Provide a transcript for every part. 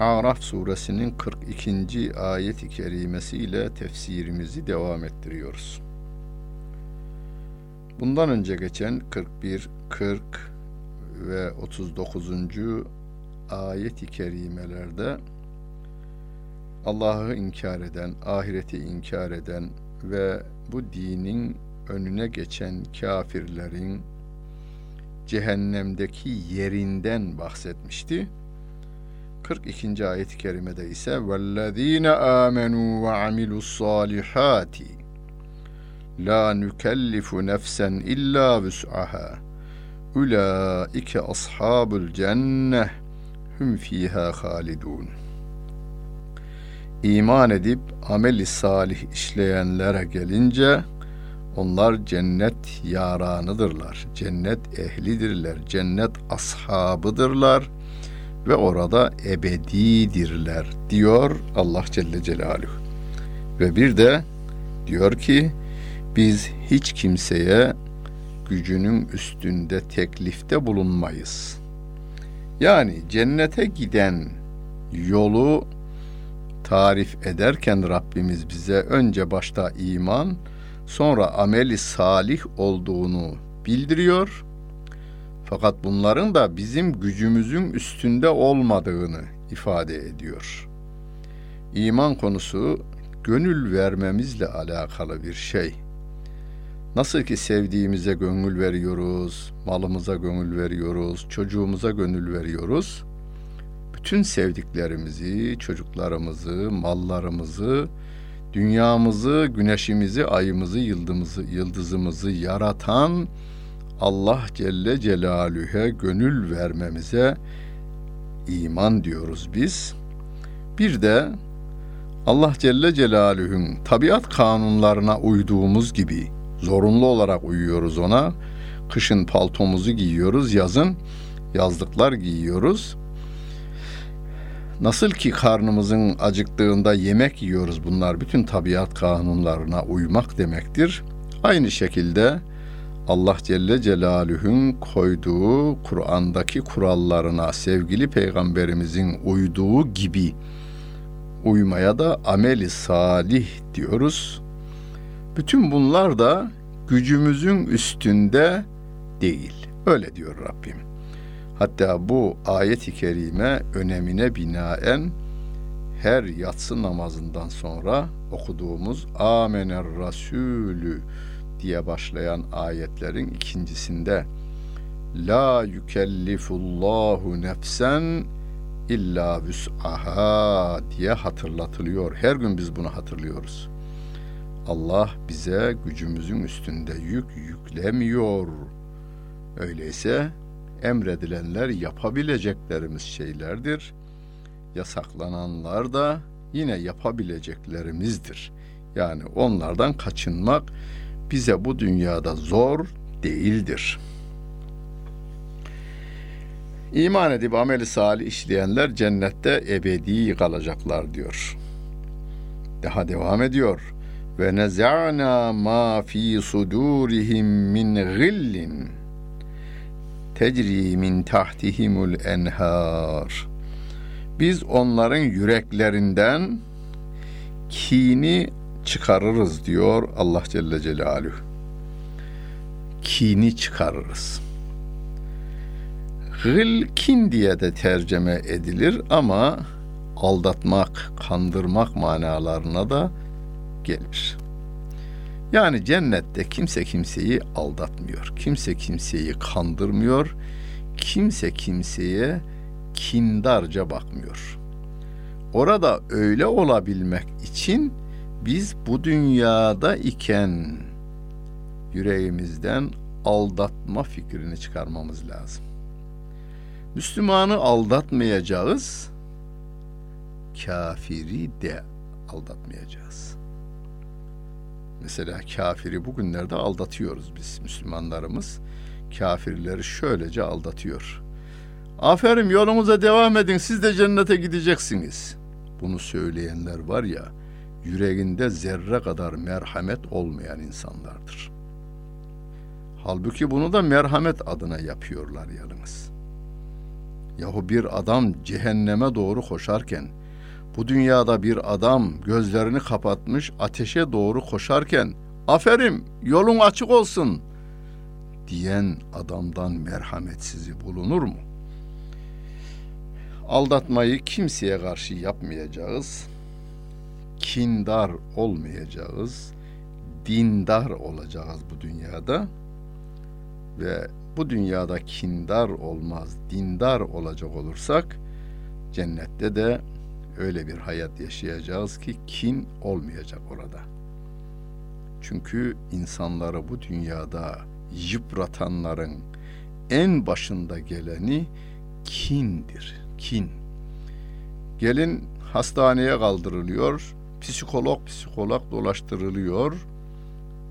Araf suresinin 42. ayet-i kerimesiyle tefsirimizi devam ettiriyoruz. Bundan önce geçen 41, 40 ve 39. ayet-i kerimelerde Allah'ı inkar eden, ahireti inkar eden ve bu dinin önüne geçen kafirlerin cehennemdeki yerinden bahsetmişti. 42. ayet-i kerimede ise وَالَّذ۪ينَ آمَنُوا وَعَمِلُوا الصَّالِحَاتِ لَا نُكَلِّفُ نَفْسًا إِلَّا وُسْعَهَا اُولَٰئِكَ أَصْحَابُ الْجَنَّةِ hum fiha halidun. İman edip ameli salih işleyenlere gelince onlar cennet yaranıdırlar. Cennet ehlidirler. Cennet ashabıdırlar ve orada ebedidirler diyor Allah Celle Celaluhu. Ve bir de diyor ki biz hiç kimseye gücünün üstünde teklifte bulunmayız. Yani cennete giden yolu tarif ederken Rabbimiz bize önce başta iman, sonra ameli salih olduğunu bildiriyor fakat bunların da bizim gücümüzün üstünde olmadığını ifade ediyor. İman konusu gönül vermemizle alakalı bir şey. Nasıl ki sevdiğimize gönül veriyoruz, malımıza gönül veriyoruz, çocuğumuza gönül veriyoruz. Bütün sevdiklerimizi, çocuklarımızı, mallarımızı, dünyamızı, güneşimizi, ayımızı, yıldızımızı, yıldızımızı yaratan Allah Celle Celaluhu'ya gönül vermemize iman diyoruz biz. Bir de Allah Celle Celaluhu'nun tabiat kanunlarına uyduğumuz gibi zorunlu olarak uyuyoruz ona. Kışın paltomuzu giyiyoruz, yazın yazlıklar giyiyoruz. Nasıl ki karnımızın acıktığında yemek yiyoruz bunlar bütün tabiat kanunlarına uymak demektir. Aynı şekilde Allah Celle Celaluhu'nun koyduğu Kur'an'daki kurallarına sevgili peygamberimizin uyduğu gibi uymaya da ameli salih diyoruz. Bütün bunlar da gücümüzün üstünde değil. Öyle diyor Rabbim. Hatta bu ayet-i kerime önemine binaen her yatsı namazından sonra okuduğumuz Amener Rasulü diye başlayan ayetlerin ikincisinde La yükellifullahu nefsen illa vüs'aha diye hatırlatılıyor. Her gün biz bunu hatırlıyoruz. Allah bize gücümüzün üstünde yük yüklemiyor. Öyleyse emredilenler yapabileceklerimiz şeylerdir. Yasaklananlar da yine yapabileceklerimizdir. Yani onlardan kaçınmak bize bu dünyada zor değildir. İman edip ameli salih işleyenler cennette ebedi kalacaklar diyor. Daha devam ediyor. Ve neza'na ma fi sudurihim min gillin tecri min tahtihimul enhar. Biz onların yüreklerinden kini çıkarırız diyor Allah Celle Celaluhu. Kini çıkarırız. Gıl kin diye de tercüme edilir ama aldatmak, kandırmak manalarına da gelir. Yani cennette kimse kimseyi aldatmıyor. Kimse kimseyi kandırmıyor. Kimse kimseye kindarca bakmıyor. Orada öyle olabilmek için biz bu dünyada iken yüreğimizden aldatma fikrini çıkarmamız lazım. Müslümanı aldatmayacağız, kafiri de aldatmayacağız. Mesela kafiri bugünlerde aldatıyoruz biz Müslümanlarımız. Kafirleri şöylece aldatıyor. Aferin yolunuza devam edin siz de cennete gideceksiniz. Bunu söyleyenler var ya yüreğinde zerre kadar merhamet olmayan insanlardır. Halbuki bunu da merhamet adına yapıyorlar yalnız. Yahu bir adam cehenneme doğru koşarken, bu dünyada bir adam gözlerini kapatmış ateşe doğru koşarken, aferin yolun açık olsun diyen adamdan merhametsizi bulunur mu? Aldatmayı kimseye karşı yapmayacağız. Kindar olmayacağız. Dindar olacağız bu dünyada. Ve bu dünyada kindar olmaz, dindar olacak olursak cennette de öyle bir hayat yaşayacağız ki kin olmayacak orada. Çünkü insanları bu dünyada yıpratanların en başında geleni kindir kin. Gelin hastaneye kaldırılıyor, psikolog psikolog dolaştırılıyor.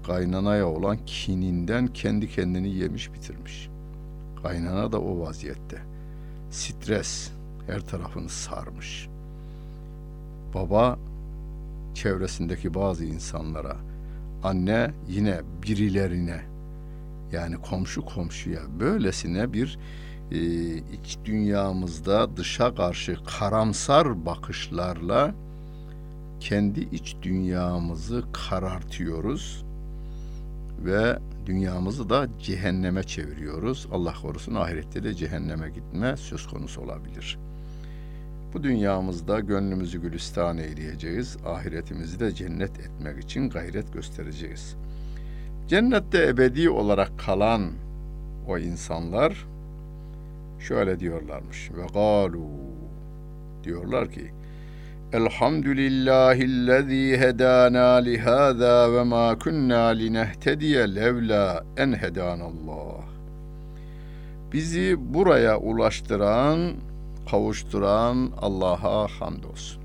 Kaynanaya olan kininden kendi kendini yemiş bitirmiş. Kaynana da o vaziyette. Stres her tarafını sarmış. Baba çevresindeki bazı insanlara, anne yine birilerine yani komşu komşuya böylesine bir e, iç dünyamızda dışa karşı karamsar bakışlarla kendi iç dünyamızı karartıyoruz ve dünyamızı da cehenneme çeviriyoruz. Allah korusun ahirette de cehenneme gitme söz konusu olabilir. Bu dünyamızda gönlümüzü gülistan eyleyeceğiz. Ahiretimizi de cennet etmek için gayret göstereceğiz. Cennette ebedi olarak kalan o insanlar şöyle diyorlarmış. Ve galu diyorlar ki Elhamdülillahillezî hedâna lihâzâ ve mâ kunnâ linehtediye levlâ en hedânallah. Bizi buraya ulaştıran, kavuşturan Allah'a hamdolsun.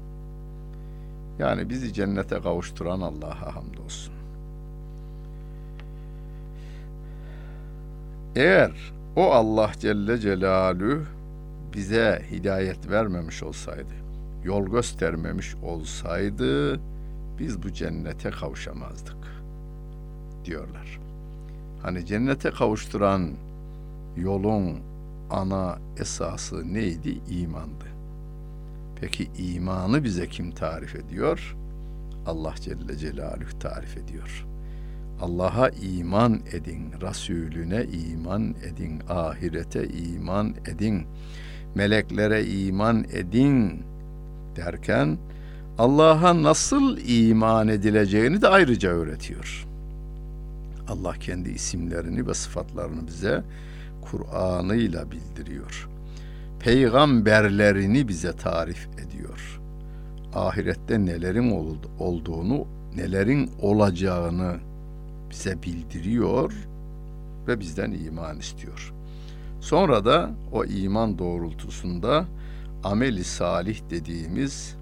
Yani bizi cennete kavuşturan Allah'a hamdolsun. Eğer o Allah Celle Celalü bize hidayet vermemiş olsaydı, yol göstermemiş olsaydı biz bu cennete kavuşamazdık diyorlar. Hani cennete kavuşturan yolun ana esası neydi? İmandı. Peki imanı bize kim tarif ediyor? Allah Celle Celaluhu tarif ediyor. Allah'a iman edin, Resulüne iman edin, ahirete iman edin, meleklere iman edin derken Allah'a nasıl iman edileceğini de ayrıca öğretiyor. Allah kendi isimlerini ve sıfatlarını bize Kur'an'ıyla bildiriyor. Peygamberlerini bize tarif ediyor. Ahirette nelerin olduğunu, nelerin olacağını bize bildiriyor ve bizden iman istiyor. Sonra da o iman doğrultusunda ameli salih dediğimiz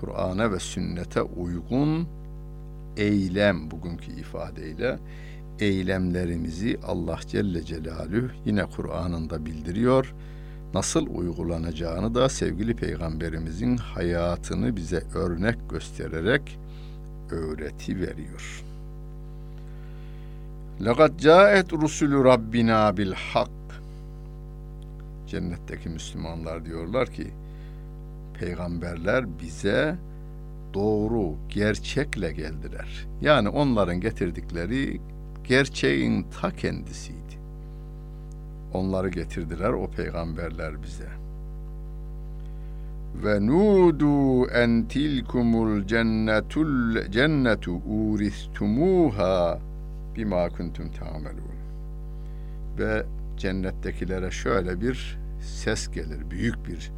Kur'an'a ve sünnete uygun eylem bugünkü ifadeyle eylemlerimizi Allah Celle Celaluhu yine Kur'an'ında bildiriyor. Nasıl uygulanacağını da sevgili peygamberimizin hayatını bize örnek göstererek öğreti veriyor. Laqad caet rusulu rabbina bil Cennetteki Müslümanlar diyorlar ki peygamberler bize doğru, gerçekle geldiler. Yani onların getirdikleri gerçeğin ta kendisiydi. Onları getirdiler o peygamberler bize. Ve nudu en tilkumul cennetul cennetu uristumuha bima kuntum ta'melun. Ve cennettekilere şöyle bir ses gelir, büyük bir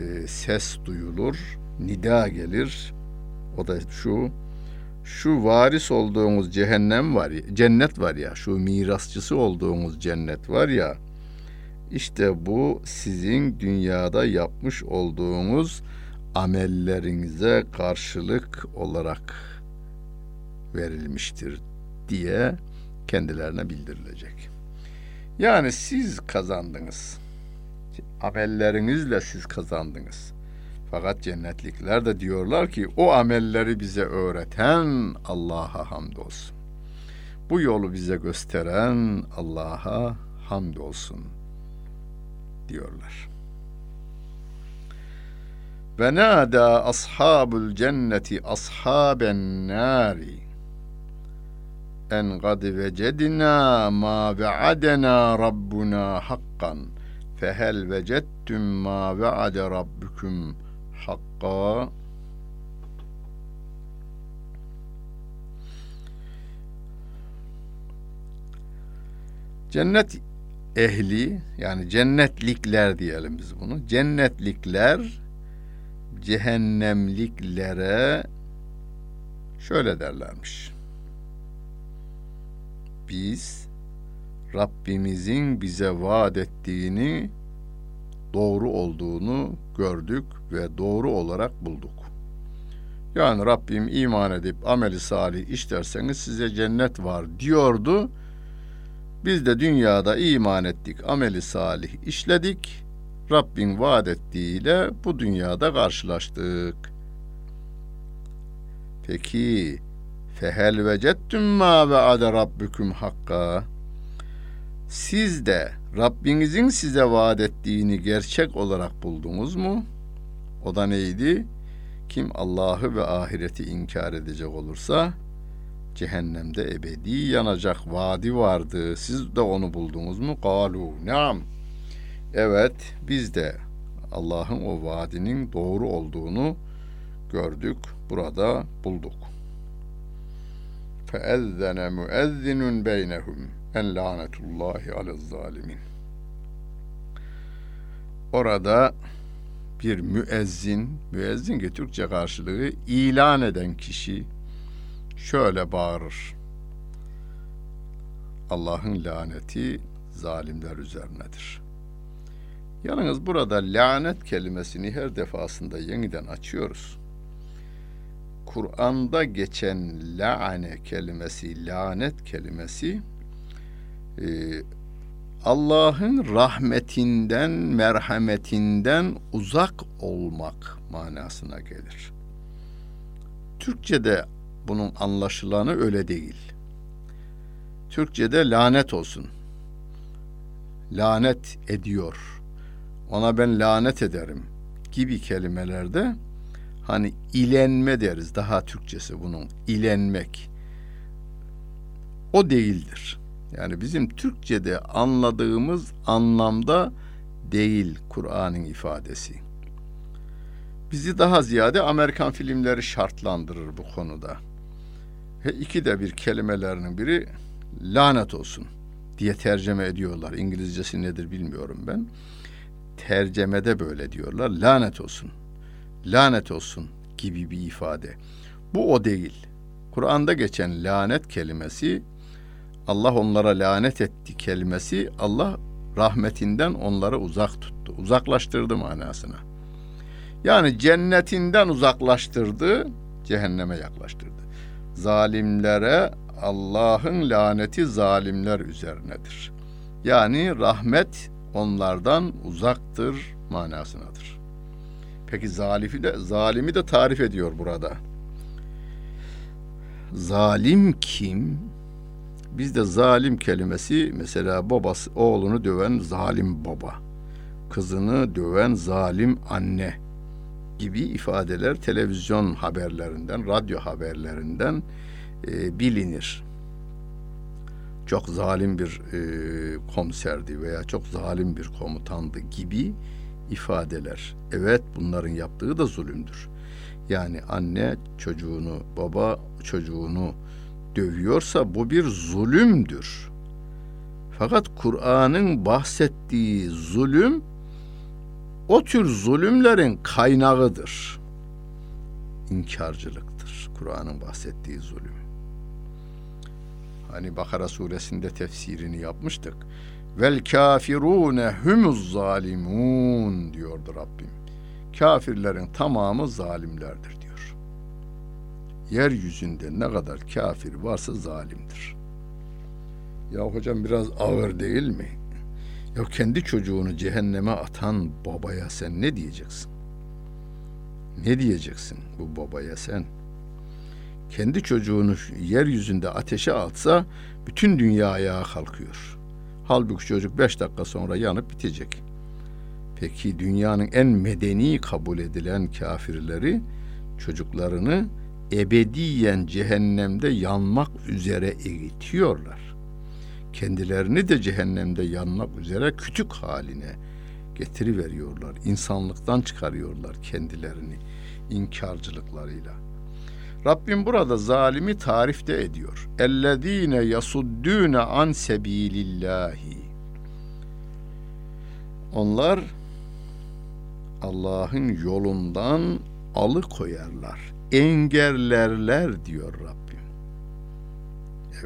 e, ses duyulur, nida gelir. O da şu, şu varis olduğumuz cehennem var ya, cennet var ya, şu mirasçısı olduğumuz cennet var ya, işte bu sizin dünyada yapmış olduğunuz amellerinize karşılık olarak verilmiştir diye kendilerine bildirilecek. Yani siz kazandınız. Amellerinizle siz kazandınız. Fakat cennetlikler de diyorlar ki o amelleri bize öğreten Allah'a hamdolsun. Bu yolu bize gösteren Allah'a hamdolsun diyorlar. Ve nâdâ ashabul cenneti ashaben nâri en kad vecedna ma ve'adena rabbuna hakkan fehel vecettum ma ve'ade rabbukum hakka Cennet ehli yani cennetlikler diyelim biz bunu. Cennetlikler cehennemliklere şöyle derlermiş. Biz Rabbimizin bize vaat ettiğini doğru olduğunu gördük ve doğru olarak bulduk. Yani Rabbim iman edip ameli salih işlerseniz size cennet var diyordu. Biz de dünyada iman ettik, ameli salih işledik. Rabbin vaat ettiğiyle bu dünyada karşılaştık. Peki fehel vecettüm ma ve ade rabbukum hakka siz de Rabbinizin size vaat ettiğini gerçek olarak buldunuz mu? O da neydi? Kim Allah'ı ve ahireti inkar edecek olursa cehennemde ebedi yanacak vaadi vardı. Siz de onu buldunuz mu? Galu naam. Evet biz de Allah'ın o vaadinin doğru olduğunu gördük. Burada bulduk. Feezzene müezzinun beynehum en lanetullahi alel zalimin. Orada bir müezzin, müezzin ki Türkçe karşılığı ilan eden kişi şöyle bağırır. Allah'ın laneti zalimler üzerinedir. Yalnız burada lanet kelimesini her defasında yeniden açıyoruz. Kur'an'da geçen laane kelimesi, lanet kelimesi e, Allah'ın rahmetinden, merhametinden uzak olmak manasına gelir. Türkçe'de bunun anlaşılanı öyle değil. Türkçe'de lanet olsun. Lanet ediyor. Ona ben lanet ederim gibi kelimelerde hani ilenme deriz daha Türkçesi bunun ilenmek. O değildir. Yani bizim Türkçe'de anladığımız anlamda değil Kur'an'ın ifadesi. Bizi daha ziyade Amerikan filmleri şartlandırır bu konuda. He, iki de bir kelimelerinin biri lanet olsun diye tercüme ediyorlar. İngilizcesi nedir bilmiyorum ben. Tercemede böyle diyorlar. Lanet olsun. Lanet olsun gibi bir ifade. Bu o değil. Kur'an'da geçen lanet kelimesi Allah onlara lanet etti kelimesi Allah rahmetinden onları uzak tuttu. Uzaklaştırdı manasına. Yani cennetinden uzaklaştırdı, cehenneme yaklaştırdı. Zalimlere Allah'ın laneti zalimler üzerinedir. Yani rahmet onlardan uzaktır manasınadır. Peki zalimi de zalimi de tarif ediyor burada. Zalim kim? Bizde zalim kelimesi mesela babası oğlunu döven zalim baba, kızını döven zalim anne gibi ifadeler televizyon haberlerinden, radyo haberlerinden e, bilinir. Çok zalim bir e, komiserdi veya çok zalim bir komutandı gibi ifadeler. Evet bunların yaptığı da zulümdür. Yani anne çocuğunu, baba çocuğunu dövüyorsa bu bir zulümdür. Fakat Kur'an'ın bahsettiği zulüm o tür zulümlerin kaynağıdır. İnkarcılıktır Kur'an'ın bahsettiği zulüm. Hani Bakara suresinde tefsirini yapmıştık. Vel kafirune humuz zalimun diyordu Rabbim. Kafirlerin tamamı zalimlerdir diyor. yeryüzünde ne kadar kafir varsa zalimdir. Ya hocam biraz ağır değil mi? Ya kendi çocuğunu cehenneme atan babaya sen ne diyeceksin? Ne diyeceksin bu babaya sen? Kendi çocuğunu yeryüzünde ateşe atsa bütün dünya ayağa kalkıyor. Halbuki çocuk beş dakika sonra yanıp bitecek. Peki dünyanın en medeni kabul edilen kafirleri çocuklarını ebediyen cehennemde yanmak üzere eğitiyorlar. Kendilerini de cehennemde yanmak üzere kütük haline getiriveriyorlar. İnsanlıktan çıkarıyorlar kendilerini inkarcılıklarıyla. Rabbim burada zalimi tarifte ediyor. Ellezine yasuddune an sebilillahi. Onlar Allah'ın yolundan alıkoyarlar, engellerler diyor Rabbim.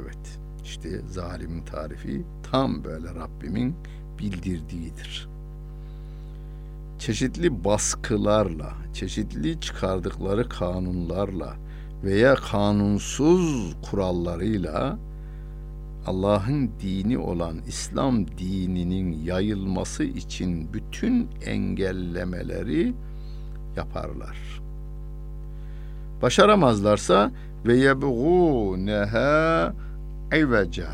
Evet, işte zalimin tarifi tam böyle Rabbimin bildirdiğidir. Çeşitli baskılarla, çeşitli çıkardıkları kanunlarla veya kanunsuz kurallarıyla Allah'ın dini olan İslam dininin yayılması için bütün engellemeleri yaparlar. Başaramazlarsa ve yebğûneha iveca.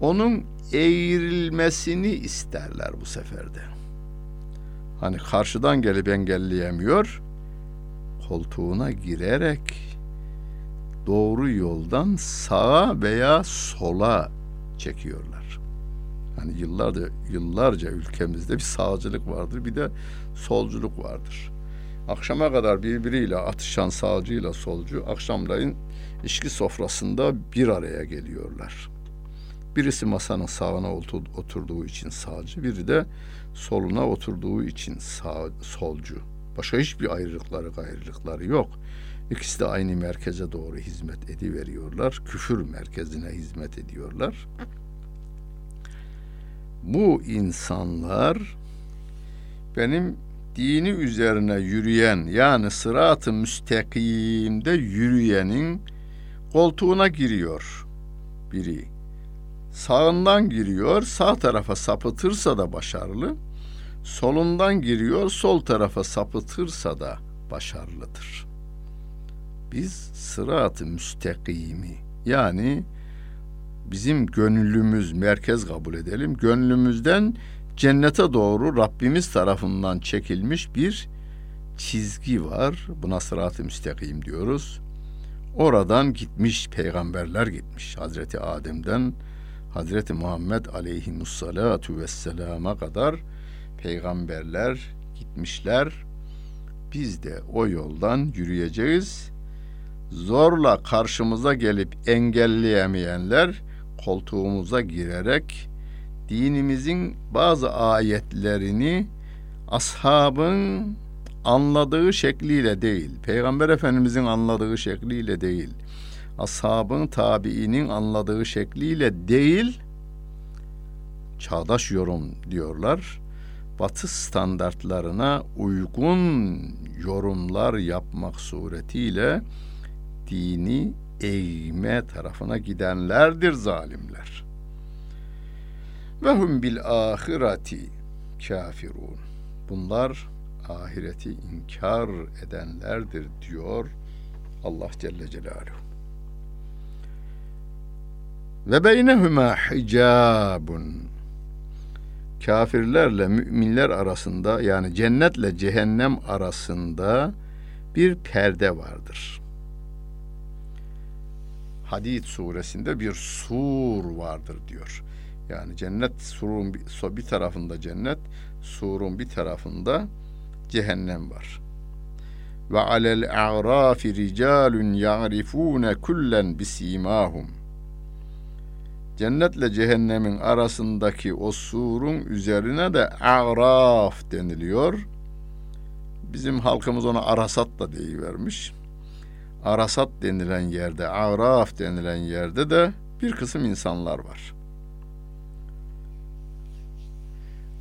Onun eğrilmesini isterler bu seferde. Hani karşıdan gelip engelleyemiyor, koltuğuna girerek doğru yoldan sağa veya sola çekiyorlar. Hani yıllarca yıllarca ülkemizde bir sağcılık vardır, bir de solculuk vardır. Akşama kadar birbiriyle atışan sağcıyla solcu akşamleyin içki sofrasında bir araya geliyorlar. Birisi masanın sağına oturduğu için sağcı, biri de soluna oturduğu için sağ, solcu. Başka hiçbir ayrılıkları gayrılıkları yok. İkisi de aynı merkeze doğru hizmet ediveriyorlar. Küfür merkezine hizmet ediyorlar. Bu insanlar benim dini üzerine yürüyen yani sırat-ı müstakimde yürüyenin koltuğuna giriyor biri. Sağından giriyor, sağ tarafa sapıtırsa da başarılı. Solundan giriyor, sol tarafa sapıtırsa da başarılıdır. Biz sırat-ı müstakimi yani bizim gönlümüz merkez kabul edelim. Gönlümüzden cennete doğru Rabbimiz tarafından çekilmiş bir çizgi var. Buna sırat-ı müstakim diyoruz. Oradan gitmiş peygamberler gitmiş. Hazreti Adem'den Hazreti Muhammed aleyhimussalatu vesselama kadar peygamberler gitmişler. Biz de o yoldan yürüyeceğiz. Zorla karşımıza gelip engelleyemeyenler koltuğumuza girerek dinimizin bazı ayetlerini ashabın anladığı şekliyle değil, Peygamber Efendimizin anladığı şekliyle değil, ashabın tabiinin anladığı şekliyle değil, çağdaş yorum diyorlar. Batı standartlarına uygun yorumlar yapmak suretiyle dini eğme tarafına gidenlerdir zalimler. Ve hum bil ahireti kafirun. Bunlar ahireti inkar edenlerdir diyor Allah Celle Celaluhu. Ve beynehuma hicabun. Kafirlerle müminler arasında yani cennetle cehennem arasında bir perde vardır. Hadid suresinde bir sur vardır diyor. Yani cennet surun bir tarafında cennet, surun bir tarafında cehennem var. Ve alel a'rafi ricalun ya'rifune kullen bisimahum. Cennetle cehennemin arasındaki o surun üzerine de a'raf deniliyor. Bizim halkımız ona arasat da deyivermiş. Arasat denilen yerde, a'raf denilen yerde de bir kısım insanlar var.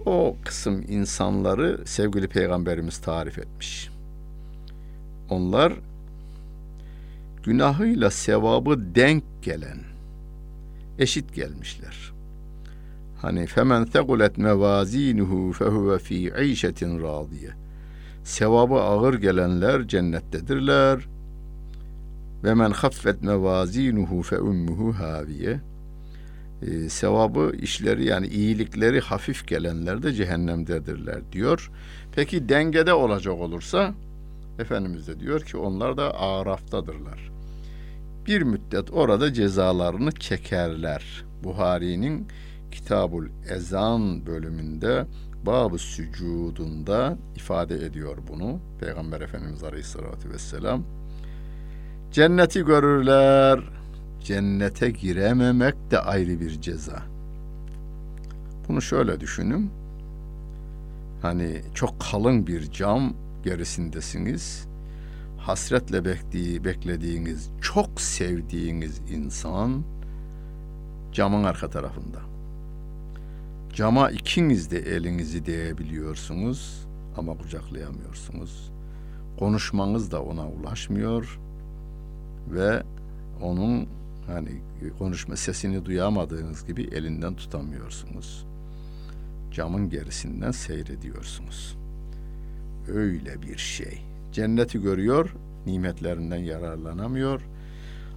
O kısım insanları sevgili peygamberimiz tarif etmiş. Onlar günahıyla sevabı denk gelen, eşit gelmişler. Hani femen segulet mevazinuhu fehuve fi işetin radiye. Sevabı ağır gelenler cennettedirler. Ve men haffet mevazinuhu fe ummuhu haviye. Ee, sevabı işleri yani iyilikleri hafif gelenler de cehennemdedirler diyor. Peki dengede olacak olursa Efendimiz de diyor ki onlar da araftadırlar. Bir müddet orada cezalarını çekerler. Buhari'nin Kitabul Ezan bölümünde Bab-ı Sücudunda ifade ediyor bunu. Peygamber Efendimiz Aleyhisselatü Vesselam. Cenneti görürler. Cennete girememek de ayrı bir ceza. Bunu şöyle düşünün. Hani çok kalın bir cam gerisindesiniz. Hasretle bektiği, beklediğiniz, çok sevdiğiniz insan camın arka tarafında. Cama ikiniz de elinizi değebiliyorsunuz ama kucaklayamıyorsunuz. Konuşmanız da ona ulaşmıyor ve onun hani konuşma sesini duyamadığınız gibi elinden tutamıyorsunuz. Camın gerisinden seyrediyorsunuz. Öyle bir şey. Cenneti görüyor, nimetlerinden yararlanamıyor.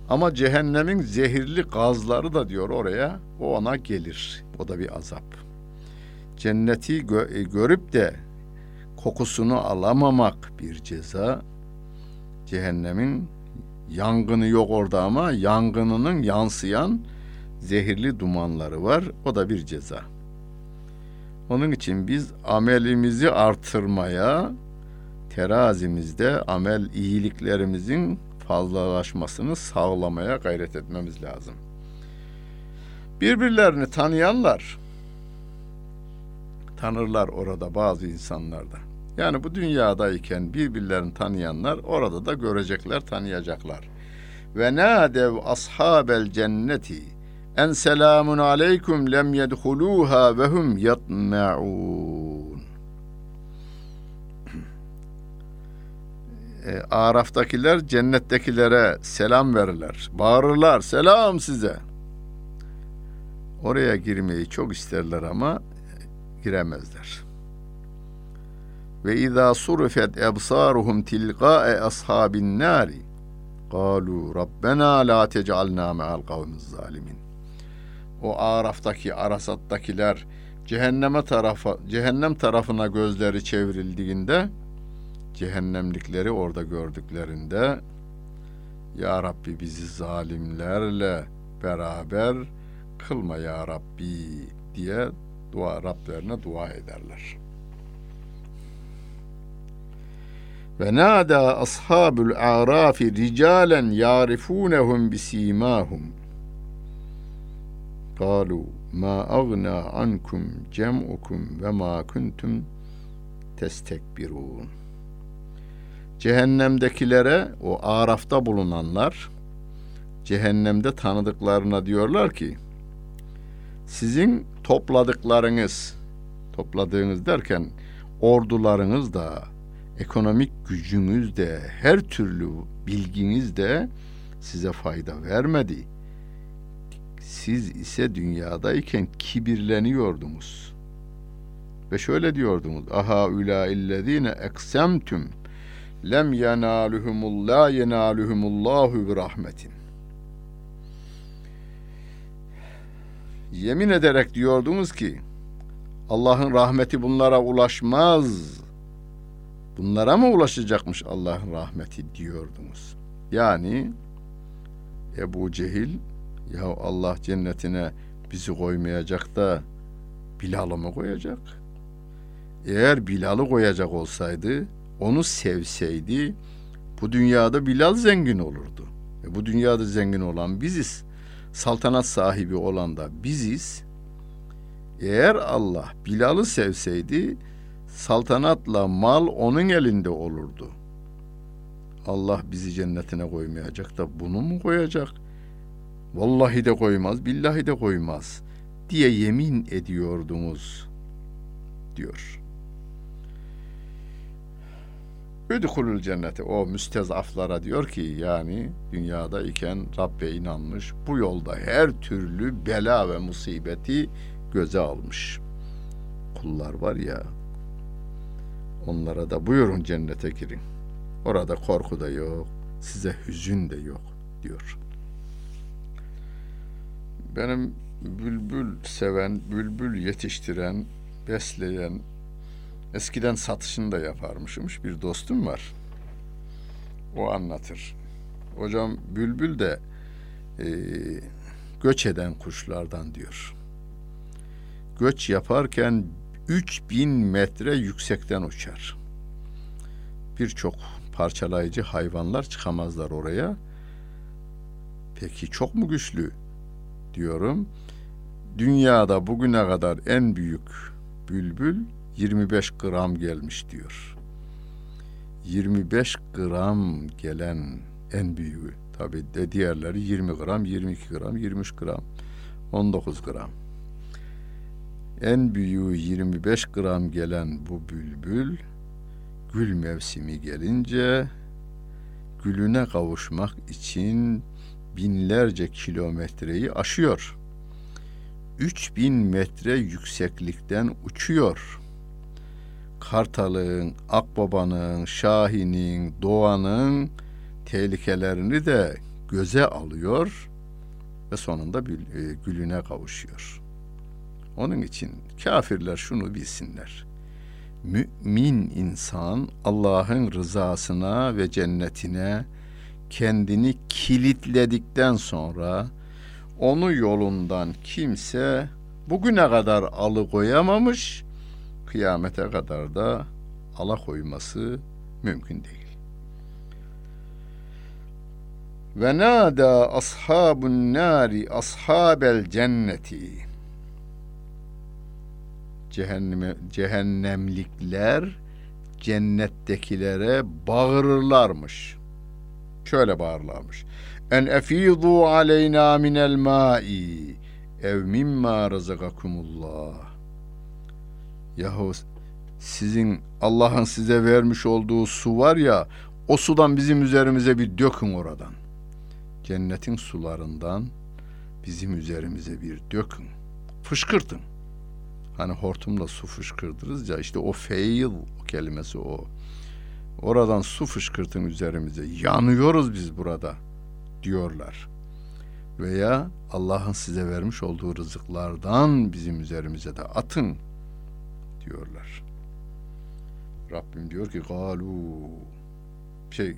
Ama cehennemin zehirli gazları da diyor oraya, o ona gelir. O da bir azap. Cenneti gö- e, görüp de kokusunu alamamak bir ceza. Cehennemin yangını yok orada ama yangınının yansıyan zehirli dumanları var. O da bir ceza. Onun için biz amelimizi artırmaya, terazimizde amel iyiliklerimizin fazlalaşmasını sağlamaya gayret etmemiz lazım. Birbirlerini tanıyanlar tanırlar orada bazı insanlarda. Yani bu dünyadayken birbirlerini tanıyanlar orada da görecekler, tanıyacaklar. Ve nadev ashabel cenneti en selamun aleyküm lem yedhuluha ve hum yatma'un. e, Araf'takiler cennettekilere selam verirler. Bağırırlar selam size. Oraya girmeyi çok isterler ama giremezler. Ve izâ surfet ebsâruhum tilgâe ashabin nâri. Kalu Rabbena la tecalna me'al kavmiz zalimin. O Araf'taki Arasat'takiler cehenneme tarafa cehennem tarafına gözleri çevrildiğinde cehennemlikleri orada gördüklerinde Ya Rabbi bizi zalimlerle beraber kılma ya Rabbi diye dua Rablerine dua ederler. Ve nada ashabul arafi ricalen yarifunehum bisimahum. Kalu ma agna ankum cem'ukum ve ma kuntum testekbirun. Cehennemdekilere o arafta bulunanlar cehennemde tanıdıklarına diyorlar ki sizin topladıklarınız topladığınız derken ordularınız da ekonomik gücünüz de her türlü bilginiz de size fayda vermedi. Siz ise dünyadayken kibirleniyordunuz. Ve şöyle diyordunuz. Aha ula illezine eksemtüm lem yenaluhumul la yenaluhumullahu bi rahmetin. Yemin ederek diyordunuz ki Allah'ın rahmeti bunlara ulaşmaz. Bunlara mı ulaşacakmış Allah'ın rahmeti diyordunuz. Yani Ebu Cehil ya Allah cennetine bizi koymayacak da Bilal'ı mı koyacak? Eğer Bilal'ı koyacak olsaydı, onu sevseydi bu dünyada Bilal zengin olurdu. E bu dünyada zengin olan biziz. Saltanat sahibi olan da biziz. Eğer Allah Bilal'ı sevseydi saltanatla mal onun elinde olurdu. Allah bizi cennetine koymayacak da bunu mu koyacak? Vallahi de koymaz, billahi de koymaz diye yemin ediyordunuz diyor. Üdhulul cenneti o müstezaflara diyor ki yani dünyada iken Rabbe inanmış bu yolda her türlü bela ve musibeti göze almış kullar var ya onlara da buyurun cennete girin. Orada korku da yok, size hüzün de yok diyor. Benim bülbül seven, bülbül yetiştiren, besleyen, eskiden satışını da yaparmışmış bir dostum var. O anlatır. Hocam bülbül de e, göç eden kuşlardan diyor. Göç yaparken 3000 metre yüksekten uçar. Birçok parçalayıcı hayvanlar çıkamazlar oraya. Peki çok mu güçlü diyorum. Dünyada bugüne kadar en büyük bülbül 25 gram gelmiş diyor. 25 gram gelen en büyüğü. Tabi de diğerleri 20 gram, 22 gram, 23 gram, 19 gram. En büyüğü 25 gram gelen bu bülbül gül mevsimi gelince gülüne kavuşmak için binlerce kilometreyi aşıyor. 3000 metre yükseklikten uçuyor. Kartalın, akbabanın, şahinin, doğanın tehlikelerini de göze alıyor ve sonunda e, gülüne kavuşuyor. Onun için kafirler şunu bilsinler. Mümin insan Allah'ın rızasına ve cennetine kendini kilitledikten sonra onu yolundan kimse bugüne kadar alıkoyamamış, kıyamete kadar da alakoyması mümkün değil. Ve nada ashabun nari ashabel cenneti cehenneme, cehennemlikler cennettekilere bağırırlarmış. Şöyle bağırırlarmış. En efidu aleyna minel ma'i ev mimma rızakakumullah. Yahu sizin Allah'ın size vermiş olduğu su var ya o sudan bizim üzerimize bir dökün oradan. Cennetin sularından bizim üzerimize bir dökün. Fışkırtın. Hani hortumla su fışkırdırız ya işte o feil kelimesi o. Oradan su fışkırtın üzerimize. Yanıyoruz biz burada diyorlar. Veya Allah'ın size vermiş olduğu rızıklardan bizim üzerimize de atın diyorlar. Rabbim diyor ki galu şey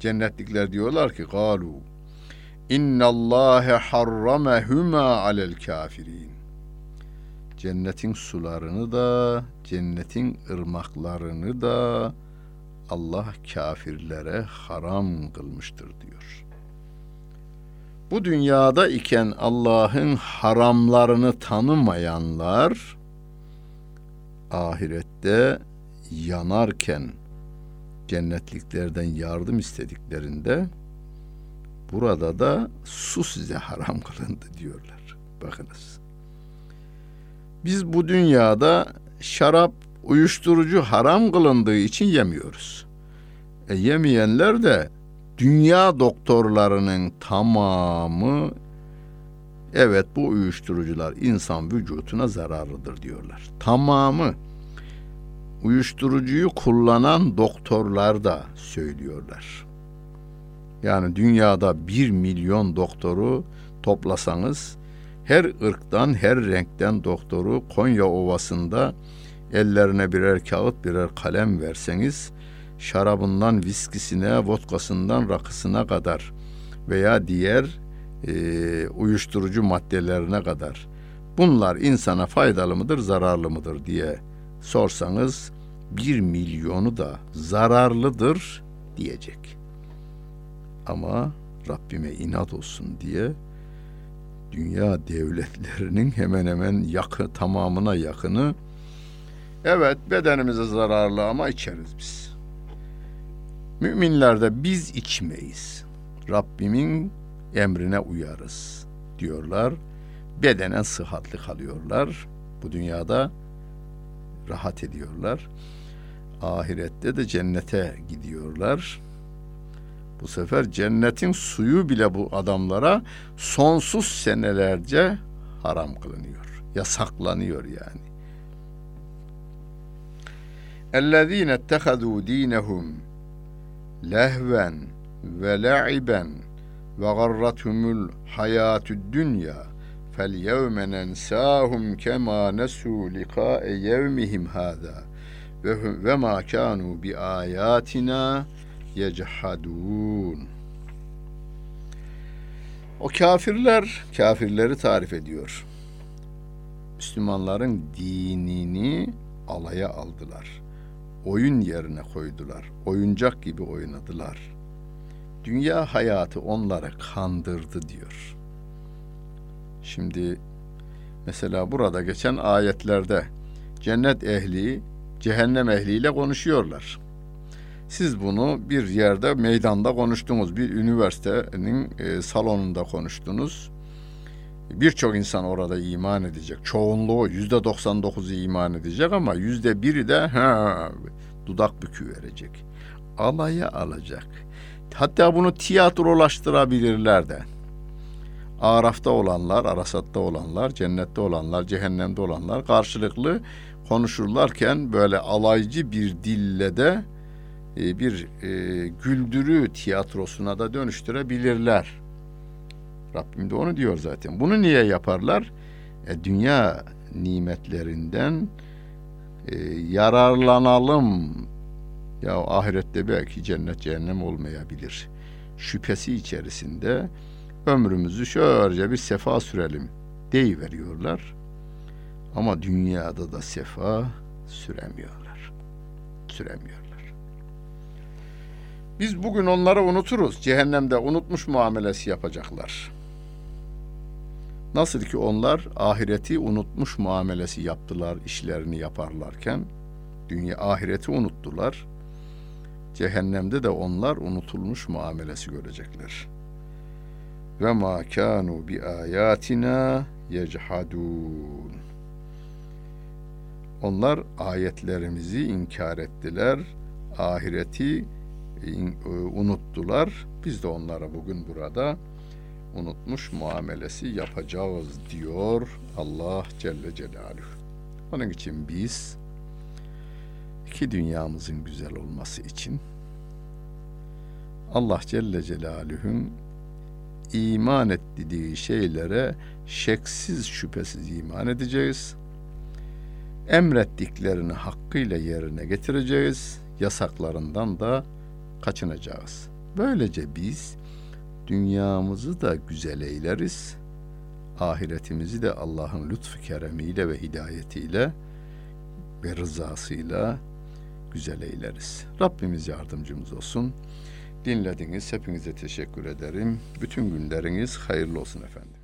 cennetlikler diyorlar ki galu innallâhe harramehuma alel kafirin cennetin sularını da cennetin ırmaklarını da Allah kafirlere haram kılmıştır diyor. Bu dünyada iken Allah'ın haramlarını tanımayanlar ahirette yanarken cennetliklerden yardım istediklerinde burada da su size haram kılındı diyorlar. Bakınız. Biz bu dünyada şarap, uyuşturucu haram kılındığı için yemiyoruz. E yemeyenler de dünya doktorlarının tamamı evet bu uyuşturucular insan vücuduna zararlıdır diyorlar. Tamamı uyuşturucuyu kullanan doktorlar da söylüyorlar. Yani dünyada bir milyon doktoru toplasanız her ırktan, her renkten doktoru Konya Ovası'nda ellerine birer kağıt, birer kalem verseniz, şarabından viskisine, vodkasından rakısına kadar veya diğer e, uyuşturucu maddelerine kadar bunlar insana faydalı mıdır, zararlı mıdır diye sorsanız bir milyonu da zararlıdır diyecek. Ama Rabbime inat olsun diye dünya devletlerinin hemen hemen yakı tamamına yakını evet bedenimize zararlı ama içeriz biz. Müminlerde biz içmeyiz. Rabbimin emrine uyarız diyorlar. Bedenen sıhhatli kalıyorlar. Bu dünyada rahat ediyorlar ahirette de cennete gidiyorlar. Bu sefer cennetin suyu bile bu adamlara sonsuz senelerce haram kılınıyor. Yasaklanıyor yani. اَلَّذ۪ينَ اتَّخَذُوا د۪ينَهُمْ لَهْوًا وَلَعِبًا وَغَرَّتْهُمُ الْحَيَاةُ الدُّنْيَا فَالْيَوْمَ نَنْسَاهُمْ كَمَا نَسُوا لِقَاءَ يَوْمِهِمْ هَذَا ve ve ma kanu bi ayatina yechadun. O kafirler kafirleri tarif ediyor. Müslümanların dinini alaya aldılar. Oyun yerine koydular. Oyuncak gibi oynadılar. Dünya hayatı onları kandırdı diyor. Şimdi mesela burada geçen ayetlerde cennet ehli cehennem ehliyle konuşuyorlar. Siz bunu bir yerde meydanda konuştunuz, bir üniversitenin e, salonunda konuştunuz. Birçok insan orada iman edecek. Çoğunluğu yüzde 99'u iman edecek ama yüzde biri de ha, dudak bükü verecek. Alaya alacak. Hatta bunu tiyatrolaştırabilirler de. Araf'ta olanlar, Arasat'ta olanlar, cennette olanlar, cehennemde olanlar karşılıklı konuşurlarken böyle alaycı bir dille de e, bir e, güldürü tiyatrosuna da dönüştürebilirler. Rabbim de onu diyor zaten. Bunu niye yaparlar? E, dünya nimetlerinden e, yararlanalım. Ya ahirette belki cennet cehennem olmayabilir. Şüphesi içerisinde ömrümüzü şöylece bir sefa sürelim deyiveriyorlar. Ama dünyada da sefa süremiyorlar. Süremiyorlar. Biz bugün onları unuturuz. Cehennemde unutmuş muamelesi yapacaklar. Nasıl ki onlar ahireti unutmuş muamelesi yaptılar işlerini yaparlarken dünya ahireti unuttular. Cehennemde de onlar unutulmuş muamelesi görecekler. Ve ma kanu bi ayatina yechadun. Onlar ayetlerimizi inkar ettiler. Ahireti e, unuttular. Biz de onlara bugün burada unutmuş muamelesi yapacağız diyor Allah Celle Celaluhu. Onun için biz iki dünyamızın güzel olması için Allah Celle Celaluhu'nun iman ettiği şeylere şeksiz şüphesiz iman edeceğiz. Emrettiklerini hakkıyla yerine getireceğiz. Yasaklarından da kaçınacağız. Böylece biz dünyamızı da güzel eyleriz. Ahiretimizi de Allah'ın lütfu keremiyle ve hidayetiyle ve rızasıyla güzel eyleriz. Rabbimiz yardımcımız olsun. Dinlediniz. Hepinize teşekkür ederim. Bütün günleriniz hayırlı olsun efendim.